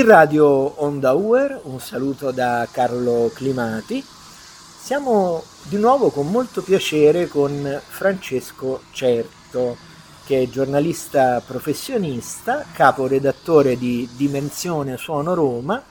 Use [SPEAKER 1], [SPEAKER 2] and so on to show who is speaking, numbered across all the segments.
[SPEAKER 1] Qui Radio Onda Uer, un saluto da Carlo Climati. Siamo di nuovo con molto piacere con Francesco Certo, che è giornalista professionista, caporedattore di Dimensione Suono Roma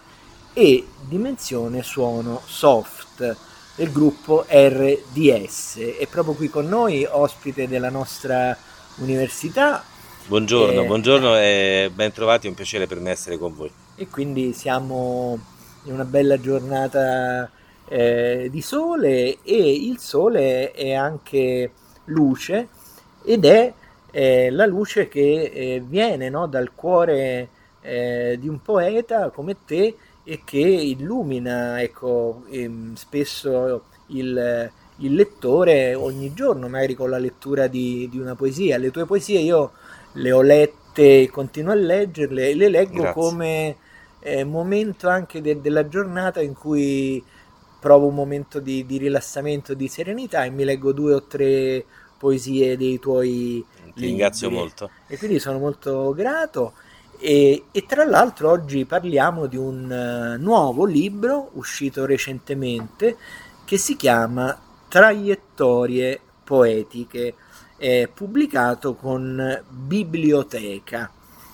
[SPEAKER 1] e Dimensione Suono Soft del gruppo RDS. È proprio qui con noi, ospite della nostra università.
[SPEAKER 2] Buongiorno, eh, buongiorno e ben trovati, è un piacere per me essere con voi.
[SPEAKER 1] E quindi siamo in una bella giornata eh, di sole e il sole è anche luce ed è eh, la luce che eh, viene no, dal cuore eh, di un poeta come te e che illumina ecco, ehm, spesso il, il, lettore ogni giorno, magari con la lettura di, di, una poesia. Le tue poesie io le ho lette continuo a leggerle e le leggo Grazie. come eh, momento anche de, della giornata in cui provo un momento di, di rilassamento, di serenità e mi leggo due o tre poesie dei tuoi
[SPEAKER 2] ti ringrazio molto.
[SPEAKER 1] E quindi sono molto grato. E, e, tra l'altro oggi parliamo di un uh, nuovo libro uscito recentemente che si chiama Traiettorie poetiche, è pubblicato con Biblioteca.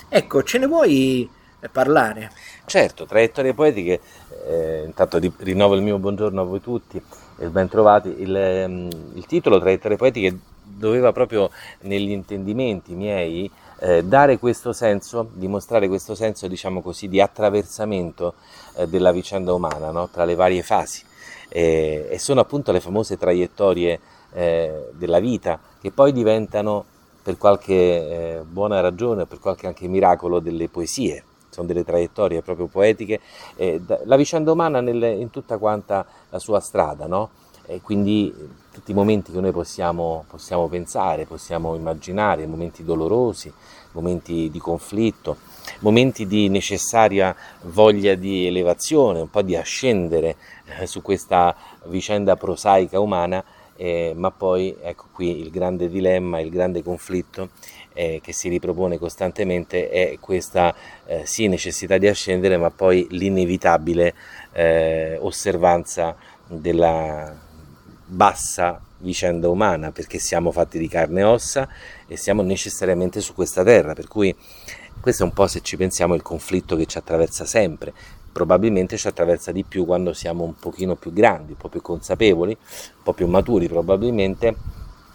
[SPEAKER 1] Ecco, ce ne vuoi parlare?
[SPEAKER 2] Certo, Traiettorie poetiche, eh, intanto rinnovo il mio buongiorno a voi tutti e ben trovati. Il, ehm, il titolo Traiettorie poetiche doveva proprio negli intendimenti miei eh, dare questo senso, dimostrare questo senso, diciamo così, di attraversamento eh, della vicenda umana no? tra le varie fasi. Eh, e sono appunto le famose traiettorie eh, della vita che poi diventano per qualche eh, buona ragione, per qualche anche miracolo delle poesie, sono delle traiettorie proprio poetiche, eh, la vicenda umana nel, in tutta quanta la sua strada, no? E quindi tutti i momenti che noi possiamo, possiamo pensare, possiamo immaginare, momenti dolorosi, momenti di conflitto, momenti di necessaria voglia di elevazione, un po' di ascendere eh, su questa vicenda prosaica umana, eh, ma poi ecco qui il grande dilemma, il grande conflitto eh, che si ripropone costantemente è questa eh, sì necessità di ascendere, ma poi l'inevitabile eh, osservanza della bassa vicenda umana perché siamo fatti di carne e ossa e siamo necessariamente su questa terra, per cui questo è un po' se ci pensiamo il conflitto che ci attraversa sempre, probabilmente ci attraversa di più quando siamo un pochino più grandi, un po' più consapevoli, un po' più maturi probabilmente,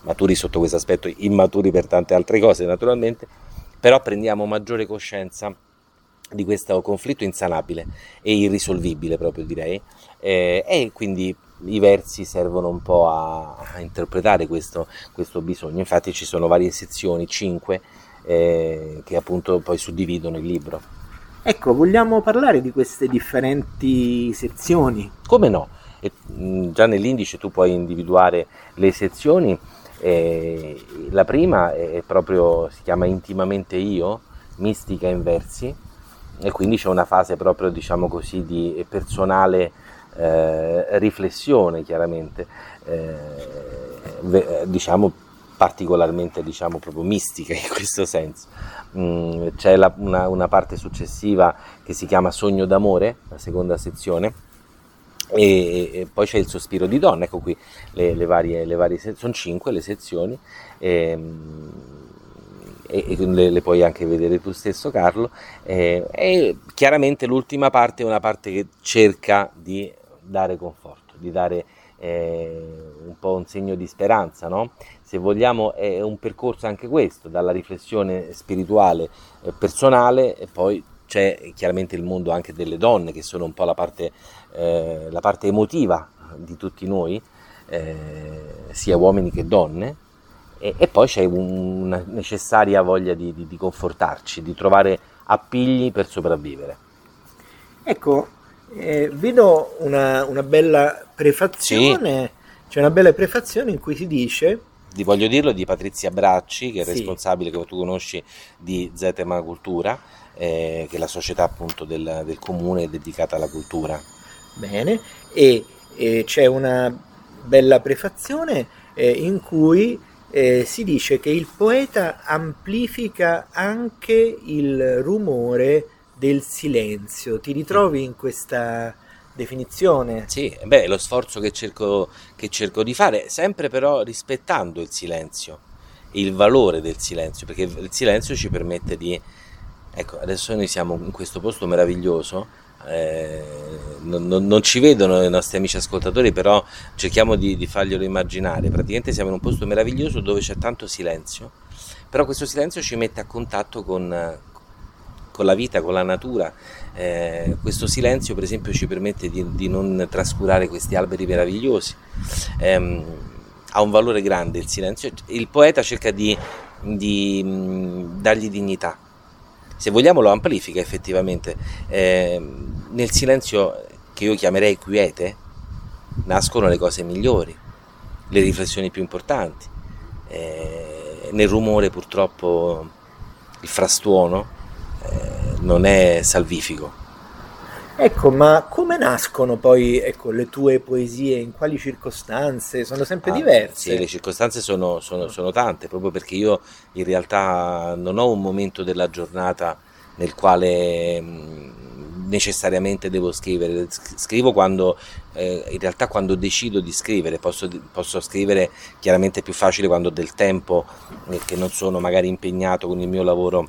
[SPEAKER 2] maturi sotto questo aspetto, immaturi per tante altre cose naturalmente, però prendiamo maggiore coscienza di questo conflitto insanabile e irrisolvibile proprio direi eh, e quindi i versi servono un po' a, a interpretare questo, questo, bisogno. Infatti ci sono varie sezioni, cinque, eh, che appunto poi suddividono il libro.
[SPEAKER 1] Ecco, vogliamo parlare di queste differenti sezioni?
[SPEAKER 2] Come no? E, mh, già nell'indice tu puoi individuare le sezioni. Eh, la prima è proprio, si chiama Intimamente Io, mistica in versi, e quindi c'è una fase proprio, diciamo così, di personale eh, riflessione chiaramente, eh, diciamo particolarmente diciamo proprio mistica in questo senso. Mm, c'è la, una, una, parte successiva che si chiama Sogno d'amore, la seconda sezione, e, e poi c'è il sospiro di donna, ecco qui le, le varie, le varie sono cinque le sezioni. Ehm, e, e le, le, puoi anche vedere tu stesso Carlo eh, e chiaramente l'ultima parte è una parte che cerca di dare conforto, di dare eh, un po' un segno di speranza, no? Se vogliamo è un percorso anche questo, dalla riflessione spirituale eh, personale e poi c'è chiaramente il mondo anche delle donne che sono un po' la parte, eh, la parte emotiva di tutti noi, eh, sia uomini che donne, e, e poi c'è un, una necessaria voglia di, di, di confortarci, di trovare appigli per sopravvivere.
[SPEAKER 1] Ecco, eh, vedo una, una, bella prefazione, sì. c'è una bella prefazione in cui si dice...
[SPEAKER 2] Di, voglio dirlo di Patrizia Bracci, che è sì. responsabile, che tu conosci, di Zetema Cultura, eh, che è la società appunto del, del, comune dedicata alla cultura.
[SPEAKER 1] Bene, e, e c'è una bella prefazione eh, in cui eh, si dice che il poeta amplifica anche il rumore del silenzio. Ti ritrovi in questa definizione?
[SPEAKER 2] Sì, beh, lo sforzo che cerco, che cerco di fare, sempre però rispettando il silenzio, il valore del silenzio, perché il silenzio ci permette di... Ecco, adesso noi siamo in questo posto meraviglioso, eh, non, non, ci vedono i nostri amici ascoltatori, però cerchiamo di, di farglielo immaginare. Praticamente siamo in un posto meraviglioso dove c'è tanto silenzio, però questo silenzio ci mette a contatto con, con la vita, con la natura. Eh, questo silenzio, per esempio, ci permette di, di non trascurare questi alberi meravigliosi. Eh, ha un valore grande il silenzio. Il poeta cerca di, di mh, dargli dignità. Se vogliamo lo amplifica effettivamente. Eh, nel silenzio che io chiamerei quiete nascono le cose migliori, le riflessioni più importanti. Eh, nel rumore purtroppo il frastuono eh, non è salvifico.
[SPEAKER 1] Ecco, ma come nascono poi ecco, le tue poesie? In quali circostanze? Sono sempre ah, diverse?
[SPEAKER 2] Sì, le circostanze sono, sono, sono, tante, proprio perché io in realtà non ho un momento della giornata nel quale necessariamente devo scrivere. Scrivo quando, eh, in realtà quando decido di scrivere, posso, posso, scrivere chiaramente più facile quando ho del tempo, eh, che non sono magari impegnato con il mio lavoro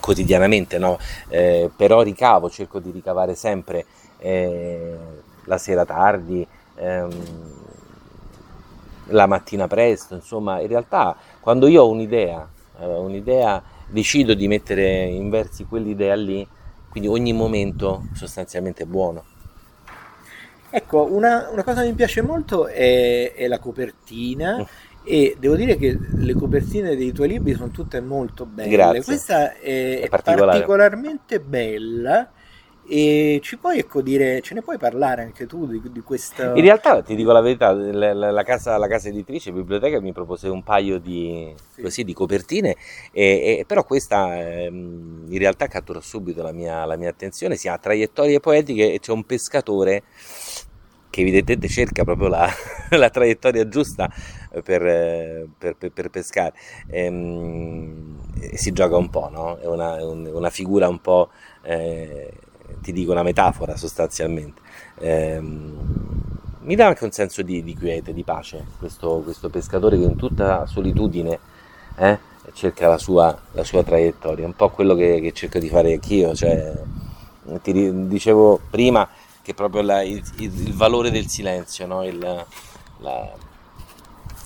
[SPEAKER 2] quotidianamente, no? eh, però ricavo, cerco di ricavare sempre eh, la sera tardi, ehm, la mattina presto, insomma, in realtà quando io ho un'idea, eh, un'idea decido di mettere in versi quell'idea lì, quindi ogni momento sostanzialmente è buono.
[SPEAKER 1] Ecco, una, una cosa che mi piace molto è, è la copertina. Mm e devo dire che le copertine dei tuoi libri sono tutte molto belle.
[SPEAKER 2] Grazie.
[SPEAKER 1] Questa è, è particolarmente bella e ci puoi ecco dire, ce ne puoi parlare anche tu di, di questa...
[SPEAKER 2] In realtà ti dico la verità, la, la, casa, la casa, editrice, la biblioteca mi propose un paio di, sì. così, di copertine, e, e, però questa ehm, in realtà cattura subito la mia, la mia attenzione, si ha traiettorie poetiche e c'è un pescatore che evidentemente cerca proprio la, la traiettoria giusta per, per, per, per pescare. E, ehm, e, si gioca un po', no? È una, una figura un po', eh, ti dico, una metafora sostanzialmente. Eh, mi dà anche un senso di, di quiete, di pace, questo, questo, pescatore che in tutta solitudine eh, cerca la sua, la sua, traiettoria, un po' quello che, che cerco di fare anch'io, cioè, ti dicevo prima che proprio la, il, il, valore del silenzio, no? il, la,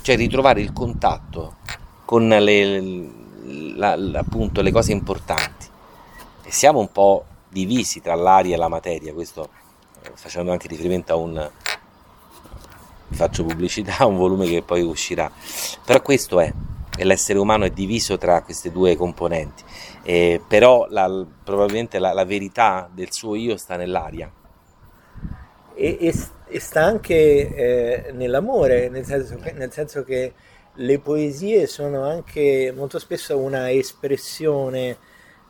[SPEAKER 2] cioè ritrovare il contatto con le, la, appunto, le cose importanti. E siamo un po' divisi tra l'aria e la materia, questo eh, facendo anche riferimento a un faccio pubblicità, un volume che poi uscirà. Però questo è, l'essere umano è diviso tra queste due componenti, eh, però la, probabilmente la, la, verità del suo io sta nell'aria.
[SPEAKER 1] E, e, e sta anche eh, nell'amore, nel senso, nel senso che le poesie sono anche molto spesso una espressione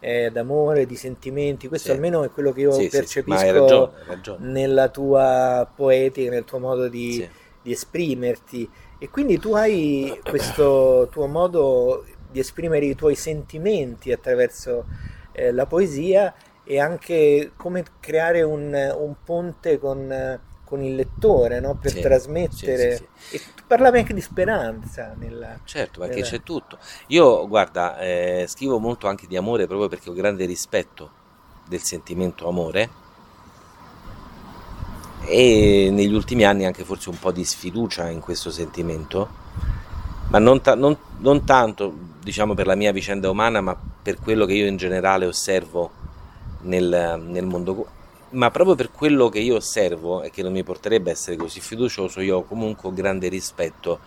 [SPEAKER 1] eh, d'amore, di sentimenti, questo sì. almeno è quello che io sì, percepisco hai ragione, hai ragione. nella tua poetica, nel tuo modo di, di, esprimerti e quindi tu hai questo tuo modo di esprimere i tuoi sentimenti attraverso eh, la poesia e anche come creare un, un ponte con, con, il lettore no? per sì, trasmettere. Sì, sì, e tu parlavi anche di speranza. Nella,
[SPEAKER 2] certo, perché nella... c'è tutto. Io, guarda, eh, scrivo molto anche di amore proprio perché ho grande rispetto del sentimento amore e negli ultimi anni anche forse un po' di sfiducia in questo sentimento, ma non, ta- non, non tanto diciamo per la mia vicenda umana, ma per quello che io in generale osservo nel, nel mondo ma proprio per quello che io osservo e che non mi porterebbe a essere così fiducioso, io ho comunque un grande rispetto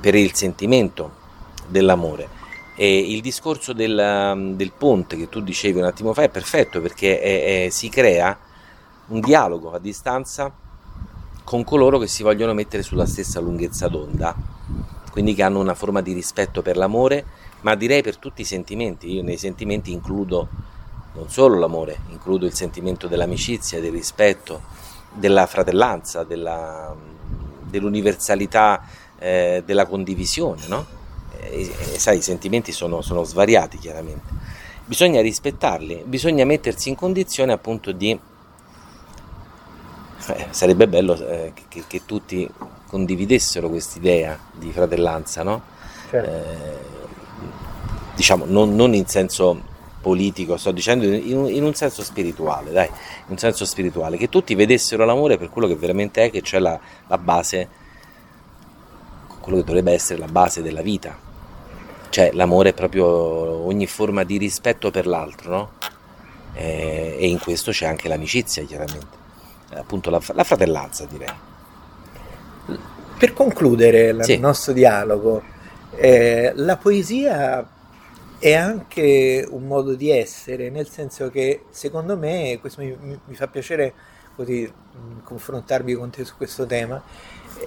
[SPEAKER 2] per il sentimento dell'amore. E il discorso del, del ponte che tu dicevi un attimo fa è perfetto perché è, è, si crea un dialogo a distanza con coloro che si vogliono mettere sulla stessa lunghezza d'onda, quindi che hanno una forma di rispetto per l'amore, ma direi per tutti i sentimenti. Io nei sentimenti includo non solo l'amore, includo il sentimento dell'amicizia, del rispetto, della fratellanza, della, dell'universalità eh, della condivisione, no? E, e, sai, i sentimenti sono, sono svariati chiaramente. bisogna rispettarli, bisogna mettersi in condizione appunto di... Eh, sarebbe bello eh, che, che, tutti condividessero quest'idea di fratellanza, no? Certo. Eh, diciamo non, non, in senso politico, sto dicendo in, in, un senso spirituale, dai, in un senso spirituale, che tutti vedessero l'amore per quello che veramente è, che c'è la, la base, quello che dovrebbe essere la base della vita, cioè l'amore è proprio ogni forma di rispetto per l'altro, no? E, e in questo c'è anche l'amicizia, chiaramente, appunto la, la fratellanza direi.
[SPEAKER 1] Per concludere il sì. nostro dialogo, eh, la poesia è anche un modo di essere, nel senso che secondo me, questo mi, mi fa piacere così confrontarmi con te su questo tema,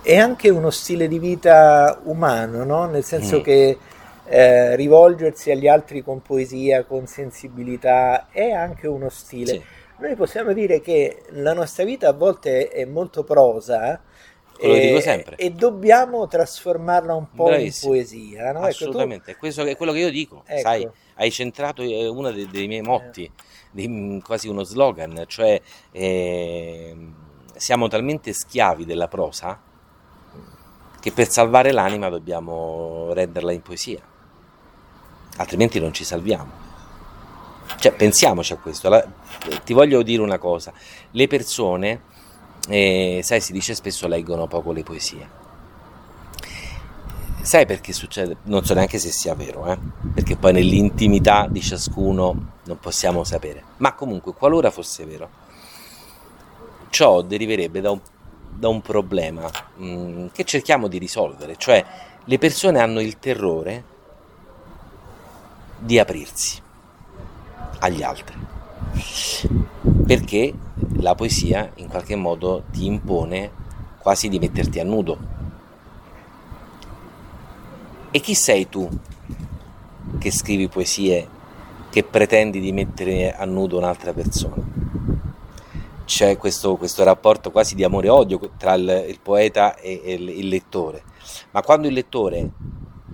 [SPEAKER 1] è anche uno stile di vita umano, no? nel senso mm. che eh, rivolgersi agli altri con poesia, con sensibilità, è anche uno stile. Sì. Noi possiamo dire che la nostra vita a volte è molto prosa,
[SPEAKER 2] quello e, dico sempre.
[SPEAKER 1] E dobbiamo trasformarla un po' Bravissimo. in poesia. No?
[SPEAKER 2] Assolutamente, ecco, tu... Questo è quello che io dico. Ecco. Sai, hai centrato eh, uno dei, dei miei motti, eh. di, quasi uno slogan, cioè eh, siamo talmente schiavi della prosa che per salvare l'anima dobbiamo renderla in poesia altrimenti non ci salviamo. Cioè, pensiamoci a questo. Allora, ti voglio dire una cosa: le persone, eh, sai, si dice spesso leggono poco le poesie. Sai perché succede? Non so neanche se sia vero, eh? perché poi nell'intimità di ciascuno non possiamo sapere. Ma comunque, qualora fosse vero, ciò deriverebbe da un, da un problema mh, mm, che cerchiamo di risolvere, cioè le persone hanno il terrore di aprirsi agli altri. Perché la poesia in qualche modo ti impone quasi di metterti a nudo. E chi sei tu che scrivi poesie che pretendi di mettere a nudo un'altra persona? C'è questo, questo rapporto quasi di amore e odio tra il, il poeta e, e il, il lettore. Ma quando il lettore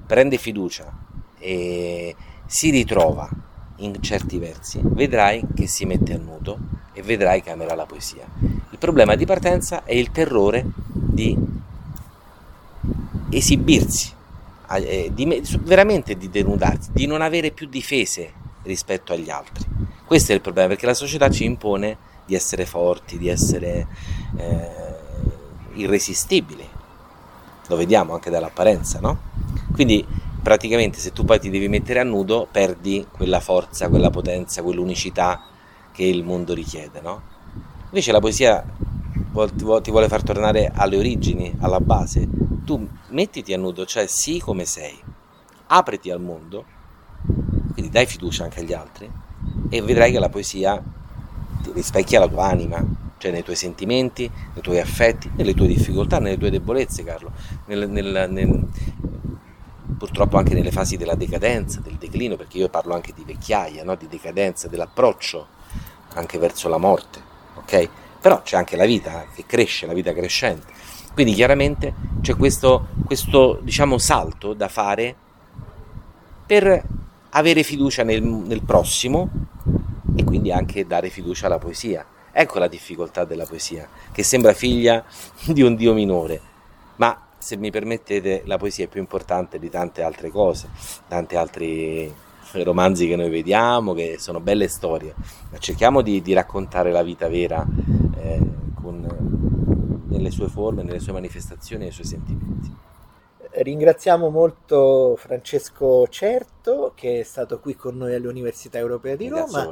[SPEAKER 2] prende fiducia e, si ritrova in certi versi, vedrai che si mette a nudo e vedrai che amerà la poesia. Il problema di partenza è il terrore di esibirsi, eh, di, veramente di denudarsi, di non avere più difese rispetto agli altri. Questo è il problema perché la società ci impone di essere forti, di essere eh, irresistibili. Lo vediamo anche dall'apparenza, no? Quindi praticamente se tu poi ti devi mettere a nudo perdi quella forza, quella potenza, quell'unicità che il mondo richiede, no? Invece la poesia ti vuole far tornare alle origini, alla base. Tu mettiti a nudo, cioè sii come sei, apriti al mondo, quindi dai fiducia anche agli altri e vedrai che la poesia ti rispecchia la tua anima, cioè nei tuoi sentimenti, nei tuoi affetti, nelle tue difficoltà, nelle tue debolezze, Carlo, nel, nel, nel, purtroppo anche nelle fasi della decadenza, del declino, perché io parlo anche di vecchiaia, no? di decadenza, dell'approccio anche verso la morte, ok? Però c'è anche la vita che cresce, la vita crescente. Quindi chiaramente c'è questo, questo diciamo, salto da fare per avere fiducia nel, nel prossimo e quindi anche dare fiducia alla poesia. Ecco la difficoltà della poesia, che sembra figlia di un Dio minore, ma se mi permettete, la poesia è più importante di tante altre cose, tanti altri romanzi che noi vediamo, che sono belle storie, ma cerchiamo di, di raccontare la vita vera eh, con, nelle sue forme, nelle sue manifestazioni e nei suoi sentimenti.
[SPEAKER 1] Ringraziamo molto Francesco Certo che è stato qui con noi all'Università Europea di Roma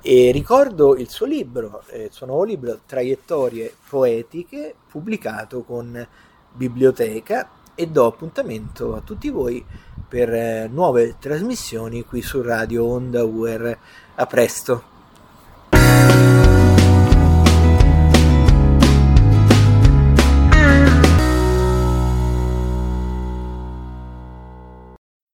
[SPEAKER 1] e ricordo il suo libro, eh, il suo nuovo libro Traiettorie poetiche, pubblicato con biblioteca e do appuntamento a tutti voi per eh, nuove trasmissioni qui su Radio Onda UR. A presto!